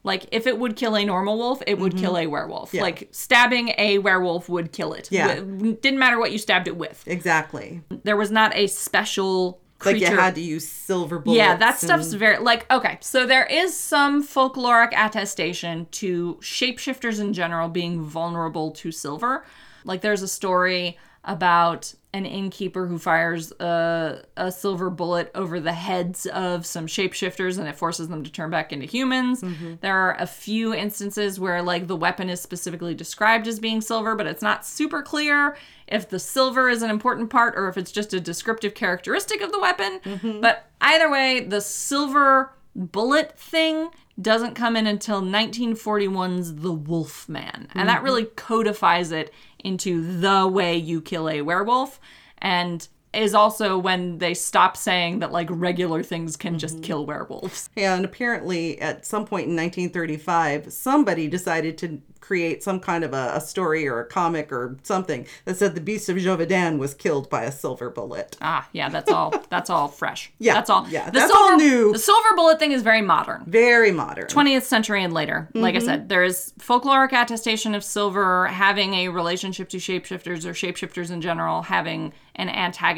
Like if it would kill a normal wolf, it would kill mm-hmm. a werewolf. Like stabbing a werewolf would kill it. Yeah. Wi- didn't matter what you stabbed it with. exactly There was not a special like creature. you had to use silver bullets yeah, that and- stuff's very like okay. So there is some folkloric attestation to shapeshifters in general being vulnerable to silver. Like there's a story about an innkeeper who fires a, a silver bullet over the heads of some shapeshifters and it forces them to turn back into humans. Mm-hmm. There are a few instances where, like, the weapon is specifically described as being silver, but it's not super clear if the silver is an important part or if it's just a descriptive characteristic of the weapon. Mm-hmm. But either way, the silver bullet thing doesn't come in until 1941's The Wolf Man. And that mm-hmm. really codifies it into the way you kill a werewolf. And is also when they stop saying that like regular things can just kill werewolves. And apparently, at some point in 1935, somebody decided to create some kind of a, a story or a comic or something that said the Beast of Gévaudan was killed by a silver bullet. Ah, yeah, that's all that's all fresh. Yeah, That's all. yeah, the that's silver, all new. The silver bullet thing is very modern. Very modern. 20th century and later. Like I said, there is folkloric attestation of silver having a relationship to shapeshifters or shapeshifters in general having an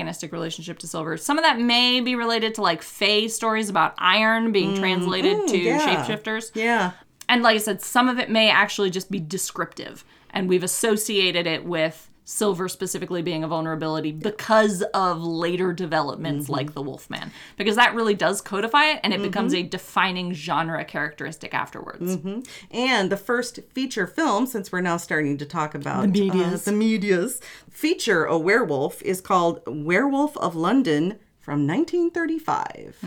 antagonistic relationship to silver. Some of that may be related to like fae stories about iron being mm. translated to yeah. shapeshifters. Yeah. And like I said, some of it may actually just be descriptive. And we've associated it with silver specifically being a vulnerability because of later developments mm-hmm. like the Wolfman. Because that really does codify it and it becomes mm-hmm. a defining genre characteristic afterwards. Mm-hmm. And the first feature film, since we're now starting to talk about The medias. uh, the medias, feature a werewolf is called Werewolf of London from 1935.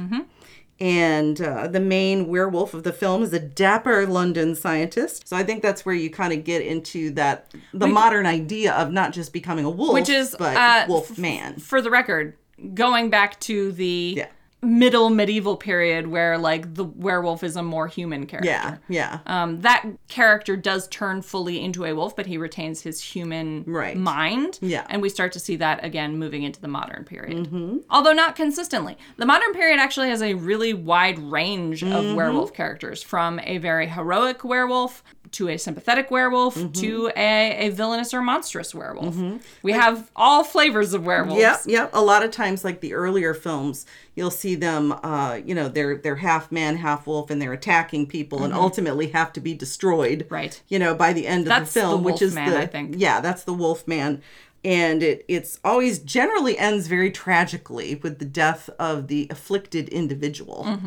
And uh, the main werewolf of the film is a dapper London scientist. So I think that's where you kind of get into that the modern idea of not just becoming a wolf, Which is, but uh, wolf man. For the record, going back to the Yeah. Middle medieval period where like the werewolf is a more human character. Yeah, yeah. Um, that character does turn fully into a wolf, but he retains his human Right. mind. Yeah. And we start to see that again moving into the modern period. Although not consistently. The modern period actually has a really wide range of werewolf characters from a very heroic werewolf to a sympathetic werewolf to a, a villainous or monstrous werewolf. We have all flavors of werewolves. Yep, yep. A lot of times, like the earlier films, you'll see them. Uh, you know, they're they're half man, half wolf, and they're attacking people, and ultimately have to be destroyed. Mm-hmm. Right. You know, by the end of That's the film, the which is Wolfman, the I think. yeah, that's the Wolf Man, and it it's always generally ends very tragically with the death of the afflicted individual.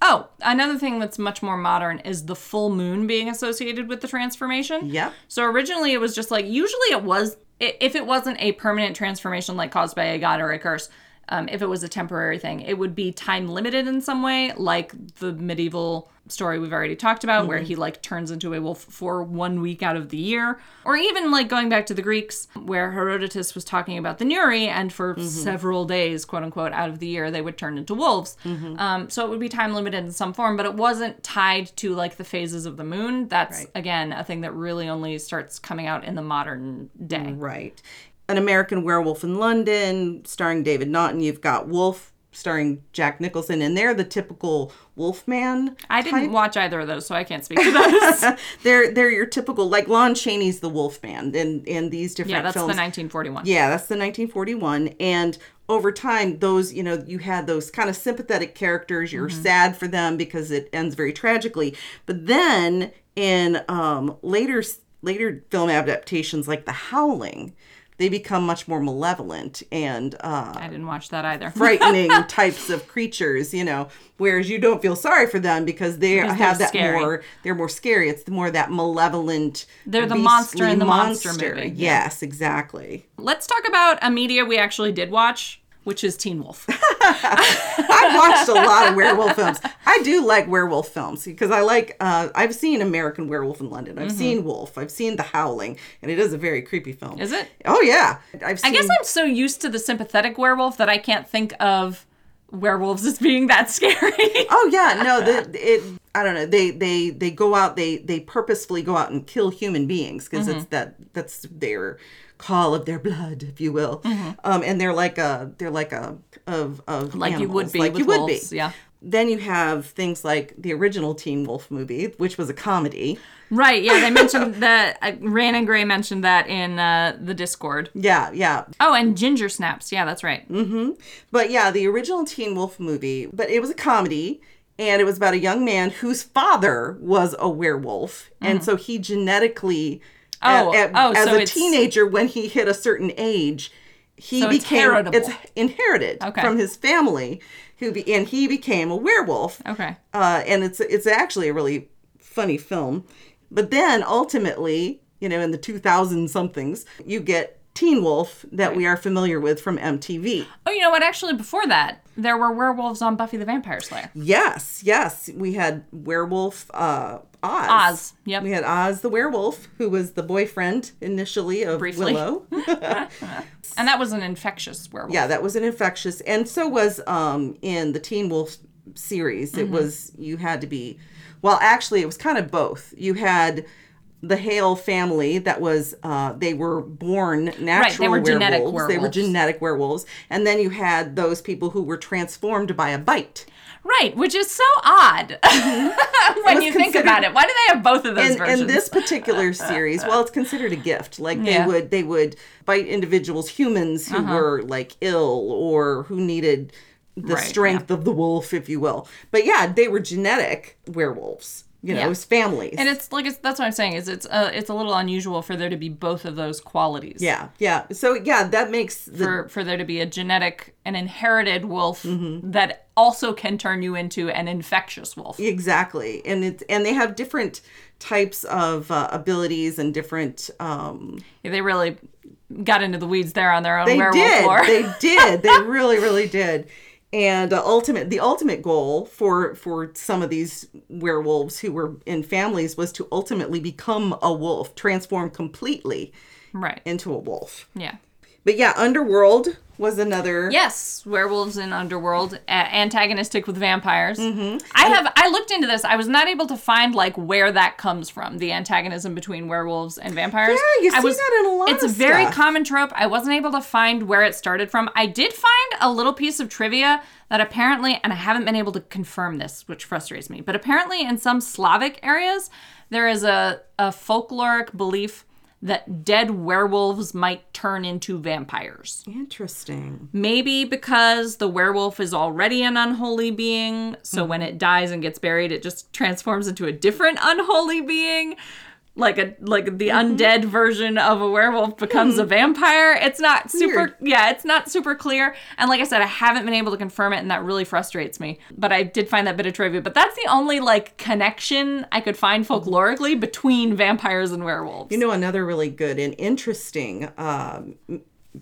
Oh, another thing that's much more modern is the full moon being associated with the transformation. Yep. So originally it was just like usually it was if it wasn't a permanent transformation like caused by a god or a curse. Um, if it was a temporary thing, it would be time limited in some way, like the medieval story we've already talked about, where he like turns into a wolf for one week out of the year, or even like going back to the Greeks, where Herodotus was talking about the Neuri, and for several days, quote unquote, out of the year, they would turn into wolves. Um, so it would be time limited in some form, but it wasn't tied to like the phases of the moon. That's Right. again a thing that really only starts coming out in the modern day. Right. An American Werewolf in London, starring David Naughton. You've got Wolf, starring Jack Nicholson, and they're the typical Wolfman. I didn't watch either of those, so I can't speak to those. they're they're your typical like Lon Chaney's the Wolfman in in these different yeah, that's films. the 1941. yeah, that's the 1941 and over time those you know you had those kind of sympathetic characters you're Mm-hmm. sad for them because it ends very tragically but then in um later later film adaptations like the howling they become much more malevolent and uh I didn't watch that either. frightening types of creatures, you know, whereas you don't feel sorry for them because they Because have that scary. more they're more scary. It's more that malevolent They're the monster in the monster movie. Yeah. Yes, exactly. Let's talk about a media we actually did watch, which is Teen Wolf. I've watched a lot of werewolf films. I do like werewolf films because I like uh I've seen American Werewolf in London. I've seen Wolf. I've seen The Howling, and it is a very creepy film. Mm-hmm. Is it? Oh yeah. I've seen I guess I'm so used to the sympathetic werewolf that I can't think of werewolves as being that scary. Oh yeah, no, the, it. I don't know. They they they go out. They they purposefully go out and kill human beings because Mm-hmm. it's that that's their call of their blood, if you will. Mm-hmm. Um, and they're like a they're like a of of like you would be like you would be. Yeah. Then you have things like the original Teen Wolf movie, which was a comedy. Right. Yeah. They mentioned that. Uh, Ran and Gray mentioned that in uh, the Discord. Yeah, yeah. Oh, and Ginger Snaps. Yeah, that's right. Mm-hmm. But yeah, the original Teen Wolf movie, but it was a comedy and it was about a young man whose father was a werewolf. And so he genetically Oh, at- oh, as so a teenager when he hit a certain age, he So became heritable. it's inherited Okay. from his family, who be, and he became a werewolf. Okay. Uh, and it's it's actually a really funny film. But then ultimately, you know, in the 2000 somethings, you get Teen Wolf that we are familiar with from MTV. Oh, you know what? Actually, before that, there were werewolves on Buffy the Vampire Slayer. Yes, yes. We had werewolf uh Oz. Oz, yep. We had Oz the werewolf, who was the boyfriend initially of Briefly. Willow. And that was an infectious werewolf. yeah, that was an infectious and so was um in the Teen Wolf series. Mm-hmm. It was you had to be well, actually it was kind of both. You had the Hale family that was uh they were born natural right, they were genetic werewolves. They were genetic werewolves. And then you had those people who were transformed by a bite. Right, which is so odd when you think about it. Why do they have both of those in, versions? in this particular series, well, it's considered a gift. Like they Yeah. would, they would bite individuals, humans Uh-huh. who were like ill or who needed the Right, strength of the wolf, if you will. But yeah, they were genetic werewolves. You know, Yeah. it was families. and it's like it's, that's what I'm saying is it's uh, it's a little unusual for there to be both of those qualities. yeah, yeah. So yeah, that makes the For for there to be a genetic an inherited wolf Mm-hmm. that also can turn you into an infectious wolf. exactly, and it's and they have different types of uh, abilities and different. um Yeah, they really got into the weeds there on their own They werewolf did. lore. They did. They really, really did. And uh, ultimate, the ultimate goal for for some of these werewolves who were in families was to ultimately become a wolf, transform completely right. into a wolf. Yeah. But yeah, Underworld was another. Yes, werewolves in Underworld, uh, antagonistic with vampires. Mm-hmm. I have I looked into this. I was not able to find like where that comes from, the antagonism between werewolves and vampires. Yeah, you I see was, that in a lot It's a very stuff. common trope. I wasn't able to find where it started from. I did find a little piece of trivia that apparently, and I haven't been able to confirm this, which frustrates me, but apparently in some Slavic areas, there is a, a folkloric belief that dead werewolves might turn into vampires. Interesting. Maybe because the werewolf is already an unholy being, so when Mm-hmm. it dies and gets buried, it just transforms into a different unholy being. Like a like the Mm-hmm. undead version of a werewolf becomes a vampire. It's not super Weird. yeah, it's not super clear. And like I said, I haven't been able to confirm it and that really frustrates me. But I did find that bit of trivia. But that's the only like connection I could find folklorically between vampires and werewolves. You know, another really good and interesting um,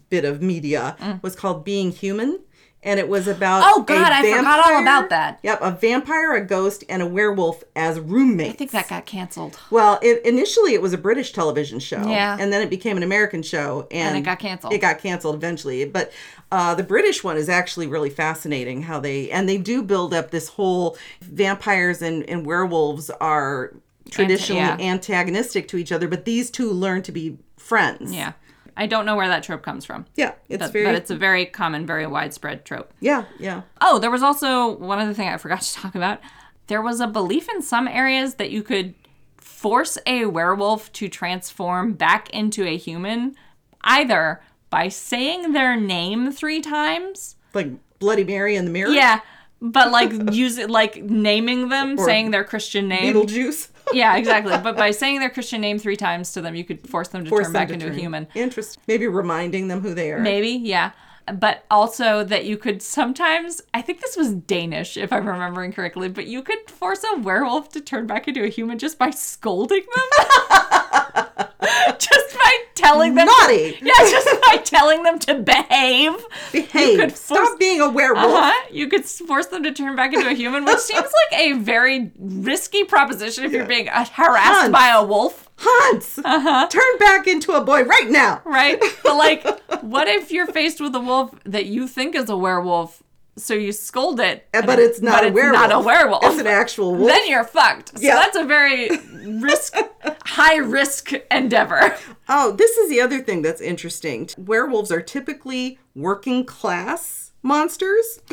bit of media was called Being Human. And it was about. Oh, God, I forgot all about that. Yep, a vampire, a ghost, and a werewolf as roommates. I think that got canceled. Well, it, initially it was a British television show. Yeah. And then it became an American show. And, it got canceled. It got canceled eventually. But uh, the British one is actually really fascinating how they, and they do build up this whole vampires and, and werewolves are traditionally yeah. antagonistic to each other, but these two learn to be friends. Yeah. I don't know where that trope comes from. Yeah. It's But, very, but it's a very common, very widespread trope. yeah, yeah. Oh, there was also one other thing I forgot to talk about. There was a belief in some areas that you could force a werewolf to transform back into a human either by saying their name three times. Like Bloody Mary in the mirror. Yeah. But like use it like naming them, saying their Christian name. Beetlejuice. Yeah, exactly. But by saying their Christian name three times to them, you could force them to Force turn them back to into turn. a human. Interesting. Maybe reminding them who they are. Maybe, yeah. But also that you could sometimes, I think this was Danish, if I'm remembering correctly, but you could force a werewolf to turn back into a human just by scolding them. just by telling them. Naughty. yeah, just by telling them to behave. Behave. could Stop being a werewolf. Uh-huh. You could force them to turn back into a human, which seems like a very risky proposition if you're being uh, harassed by a wolf. Hans, Uh-huh. turn back into a boy right now. right? But like, what if you're faced with a wolf that you think is a werewolf? So you scold it, Uh, But it's not but a werewolf. Not a werewolf. It's an actual wolf. Then you're fucked. So Yeah. that's a very risk, high risk endeavor. Oh, this is the other thing that's interesting. Werewolves are typically working class monsters.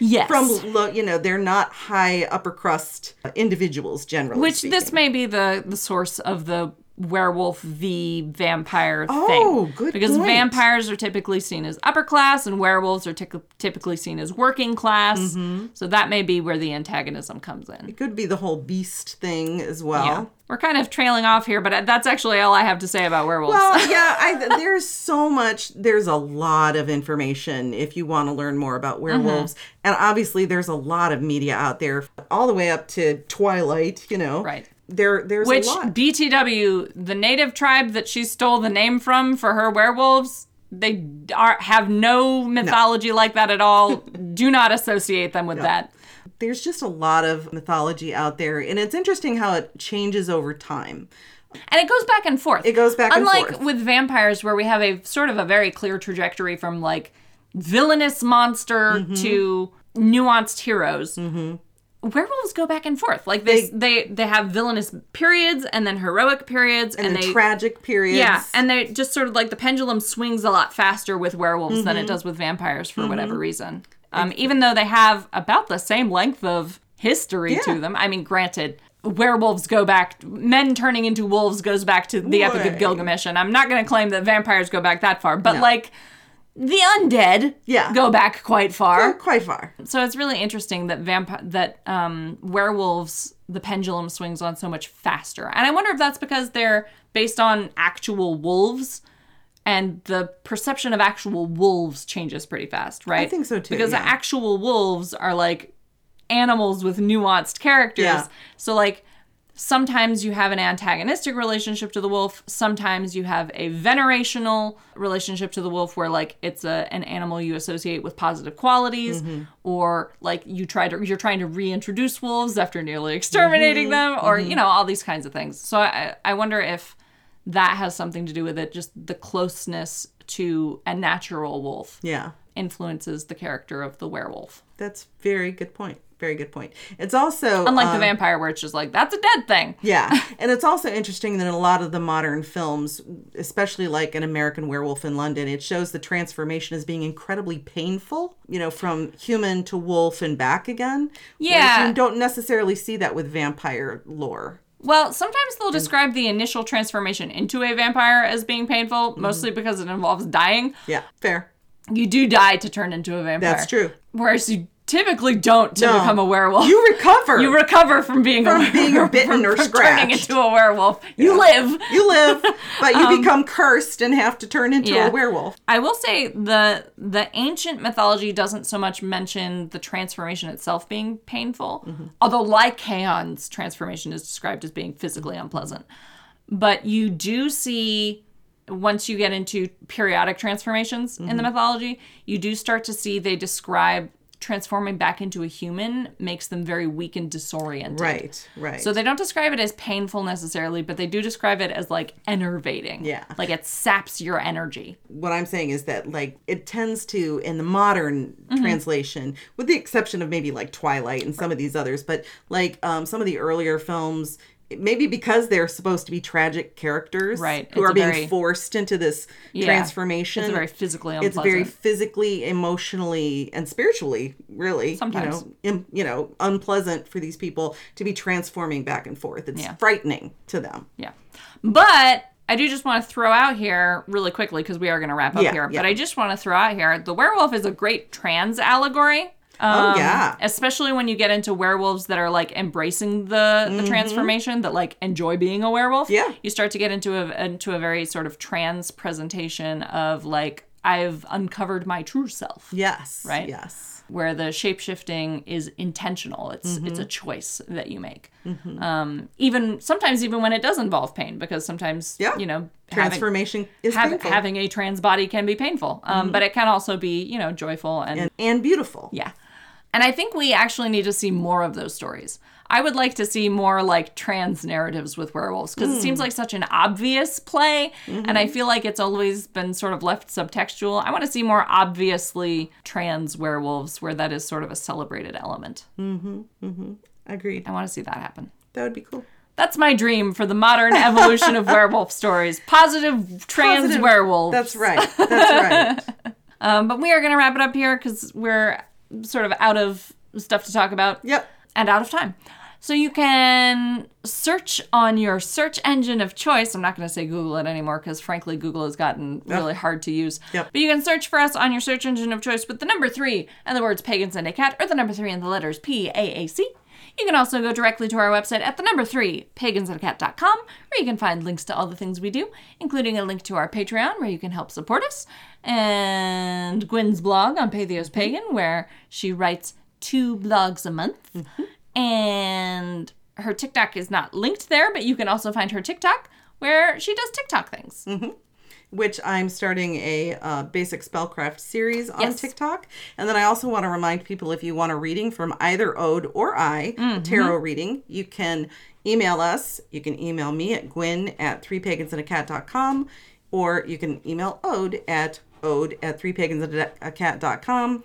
Yes. From low, you know, they're not high upper crust individuals generally. which speaking. this may be the the source of the werewolf v vampire Oh, thing. good Because point. vampires are typically seen as upper class and werewolves are tyc- typically seen as working class. Mm-hmm. So that may be where the antagonism comes in. It could be the whole beast thing as well. Yeah. We're kind of trailing off here, but that's actually all I have to say about werewolves. Well, yeah, I, there's so much. There's a lot of information if you want to learn more about werewolves, and obviously there's a lot of media out there, all the way up to Twilight. You know, Right. There, there's Which a lot. BTW, the native tribe that she stole the name from for her werewolves, they are have no mythology like that at all. Do not associate them with that. there's just a lot of mythology out there, and it's interesting how it changes over time. And it goes back and forth. It goes back and forth. Unlike with vampires, where we have a sort of a very clear trajectory from like villainous monster Mm-hmm. to nuanced heroes. Werewolves go back and forth. Like they, they they have villainous periods and then heroic periods and, And, they tragic periods. Yeah, and they just sort of like the pendulum swings a lot faster with werewolves than Mm-hmm. it does with vampires for whatever reason. Um, even though they have about the same length of history Yeah. to them. I mean, granted, werewolves go back, men turning into wolves goes back to the Epic of Gilgamesh, and I'm not going to claim that vampires go back that far, but like the undead Yeah. go back quite far. quite far. So it's really interesting that vamp- that um, werewolves the pendulum swings on so much faster, and I wonder if that's because they're based on actual wolves, and the perception of actual wolves changes pretty fast, right? I think so, too, Because yeah. actual wolves are like animals with nuanced characters, Yeah. so like. Sometimes you have an antagonistic relationship to the wolf. Sometimes you have a venerational relationship to the wolf where like it's a an animal you associate with positive qualities mm-hmm. or like you try to you're trying to reintroduce wolves after nearly exterminating mm-hmm. them or mm-hmm. you know all these kinds of things. So I I wonder if that has something to do with it just the closeness to a natural wolf Yeah. influences the character of the werewolf. That's very good point. Very good point. It's also Unlike the um, vampire where it's just like that's a dead thing. Yeah. And it's also interesting that in a lot of the modern films, especially like An American Werewolf in London, it shows the transformation as being incredibly painful, you know, from human to wolf and back again. Yeah. You don't necessarily see that with vampire lore. Well, sometimes they'll describe the initial transformation into a vampire as being painful, Mm-hmm. mostly because it involves dying. Yeah. Fair. You do die to turn into a vampire. That's true. Whereas you typically don't to No. become a werewolf. You recover. You recover from being a From being werewolf, bitten or from turning into a werewolf. You live. You live, but you become cursed and have to turn into Um, yeah. a werewolf. I will say the the ancient mythology doesn't so much mention the transformation itself being painful, Mm-hmm. although Lycaon's transformation is described as being physically unpleasant. But you do see once you get into periodic transformations in the Mm-hmm. mythology, you do start to see they describe transforming back into a human makes them very weak and disoriented. Right, right. So they don't describe it as painful necessarily, but they do describe it as like enervating. Yeah. Like it saps your energy. what I'm saying is that like it tends to in the modern Mm-hmm. translation, with the exception of maybe like Twilight and some of these others, but like um, some of the earlier films, maybe because they're supposed to be tragic characters, Right. who It's are being very- forced into this Yeah. transformation. It's very physically It's very physically, emotionally, and spiritually, really, Sometimes. you know, im- you know, unpleasant for these people to be transforming back and forth. It's Yeah. frightening to them. Yeah. But I do just want to throw out here really quickly because we are going to wrap up Yeah, here. But I just want to throw out here the werewolf is a great trans allegory. Oh Um, yeah, Especially when you get into werewolves that are like embracing the, the transformation, that like enjoy being a werewolf. Mm-hmm. Yeah. You start to get into a into a very sort of trans presentation of like I've uncovered my true self. yes, Right? yes. where the shape shifting is intentional. It's it's a choice that you make. Um, even sometimes even when it does involve pain, because sometimes Yeah. you know having, Transformation is hav- painful having a trans body can be painful, um, but it can also be you know joyful and, and, and beautiful. yeah. And I think we actually need to see more of those stories. I would like to see more like trans narratives with werewolves because it seems like such an obvious play. And I feel like it's always been sort of left subtextual. I want to see more obviously trans werewolves where that is sort of a celebrated element. Mhm. Agreed. I want to see that happen. That would be cool. That's my dream for the modern evolution of werewolf stories. Positive trans Positive- werewolves. That's right. That's right. Um, but we are going to wrap it up here because we're sort of out of stuff to talk about. Yep. and out of time. So you can search on your search engine of choice. I'm not going to say Google it anymore because, frankly, Google has gotten really hard to use. Yep. But you can search for us on your search engine of choice with the number three and the words Pagans and a Cat or the number three and the letters P A A C. You can also go directly to our website at the number three, pagansandcat.com, where you can find links to all the things we do, including a link to our Patreon, where you can help support us, and Gwyn's blog on Patheos mm-hmm. Pagan, where she writes two blogs a month. Mm-hmm. And her TikTok is not linked there, but you can also find her TikTok, where she does TikTok things. Mm-hmm. Which I'm starting a uh, basic spellcraft series on Yes. TikTok. And then I also want to remind people if you want a reading from either Ode or I, a tarot reading, you can email us. You can email me at gwyn at threepagansandacat.com or you can email Ode at ode at threepagansandacat.com.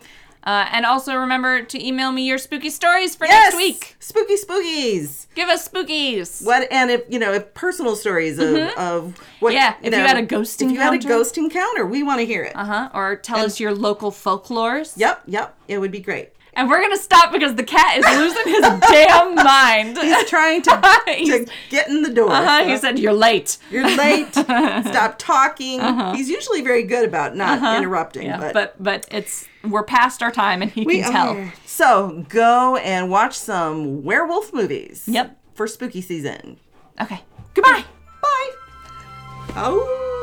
Uh, and also remember to email me your spooky stories for next week. Spooky spookies. Give us spookies. What and if you know if personal stories of, of what Mm-hmm. Yeah, if you had a ghost if you had a encounter. ghost encounter, we want to hear it. Uh huh. Or tell us your local folklores. Yep, yep, it would be great. And we're gonna stop because the cat is losing his damn mind. He's trying to, to get in the door. Uh-huh, he said you're late. You're late. Stop talking. He's usually very good about not interrupting, Uh-huh. Yeah, but, but but it's we're past our time and he we can tell. are. So go and watch some werewolf movies. Yep. For spooky season. Okay. Goodbye. Bye. Oh.